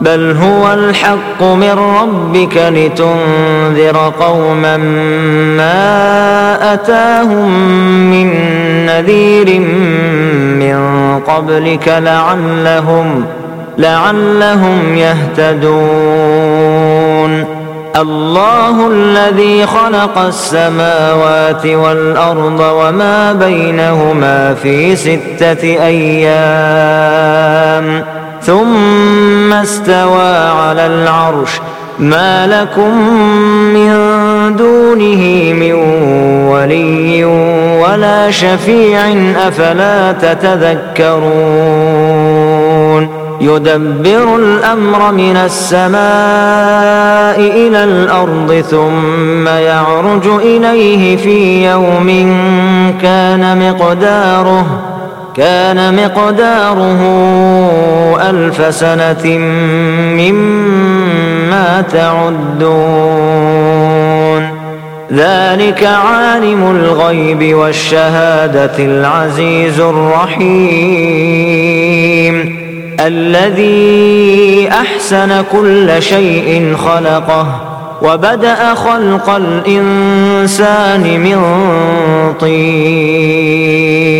بل هو الحق من ربك لتنذر قوما ما أتاهم من نذير من قبلك لعلهم لعلهم يهتدون. الله الذي خلق السماوات والأرض وما بينهما في ستة أيام. ثم استوى على العرش ما لكم من دونه من ولي ولا شفيع أفلا تتذكرون يدبر الأمر من السماء إلى الأرض ثم يعرج إليه في يوم كان مقداره كان مقداره ألف سنة مما تعدون. ذلك عالم الغيب والشهادة العزيز الرحيم. الذي أحسن كل شيء خلقه وبدأ خلق الإنسان من طين.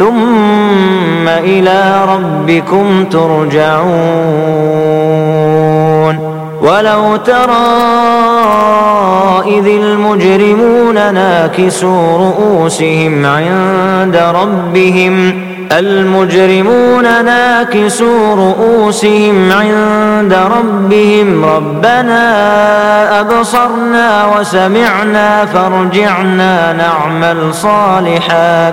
ثم إلى ربكم ترجعون. ولو ترى إذ المجرمون ناكسوا رؤوسهم عند ربهم المجرمون ناكسوا رؤوسهم عند ربهم ربنا أبصرنا وسمعنا فارجعنا نعمل صالحا.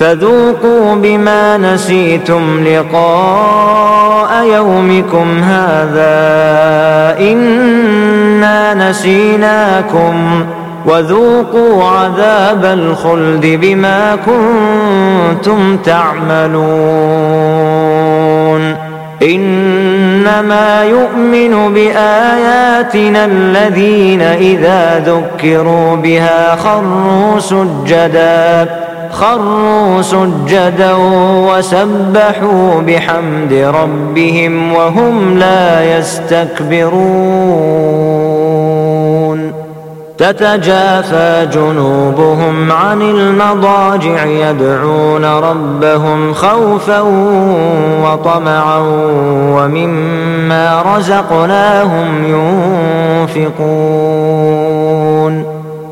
فذوقوا بما نسيتم لقاء يومكم هذا إنا نسيناكم وذوقوا عذاب الخلد بما كنتم تعملون إنما يؤمن بآياتنا الذين إذا ذكروا بها خروا سجدا خروا سجدا وسبحوا بحمد ربهم وهم لا يستكبرون. تتجافى جنوبهم عن المضاجع يدعون ربهم خوفا وطمعا ومما رزقناهم ينفقون.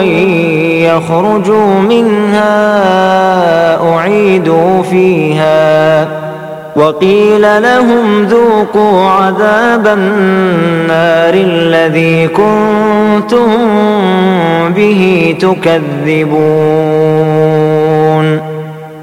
أن يخرجوا منها أعيدوا فيها وقيل لهم ذوقوا عذاب النار الذي كنتم به تكذبون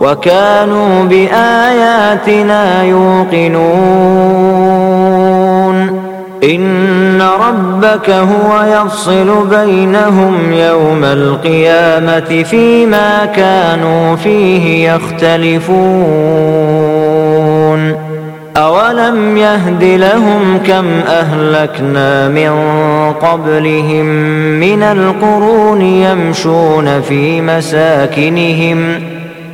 وكانوا بآياتنا يوقنون. إن ربك هو يفصل بينهم يوم القيامة فيما كانوا فيه يختلفون. أولم يهد لهم كم أهلكنا من قبلهم من القرون يمشون في مساكنهم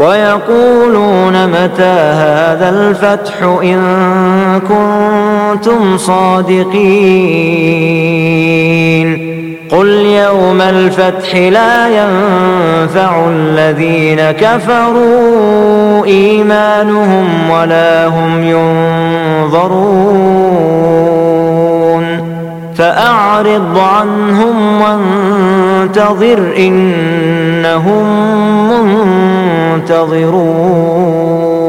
ويقولون متى هذا الفتح إن كنتم صادقين قل يوم الفتح لا ينفع الذين كفروا إيمانهم ولا هم ينظرون فأعرض عنهم وانتظر إنهم منتظرون.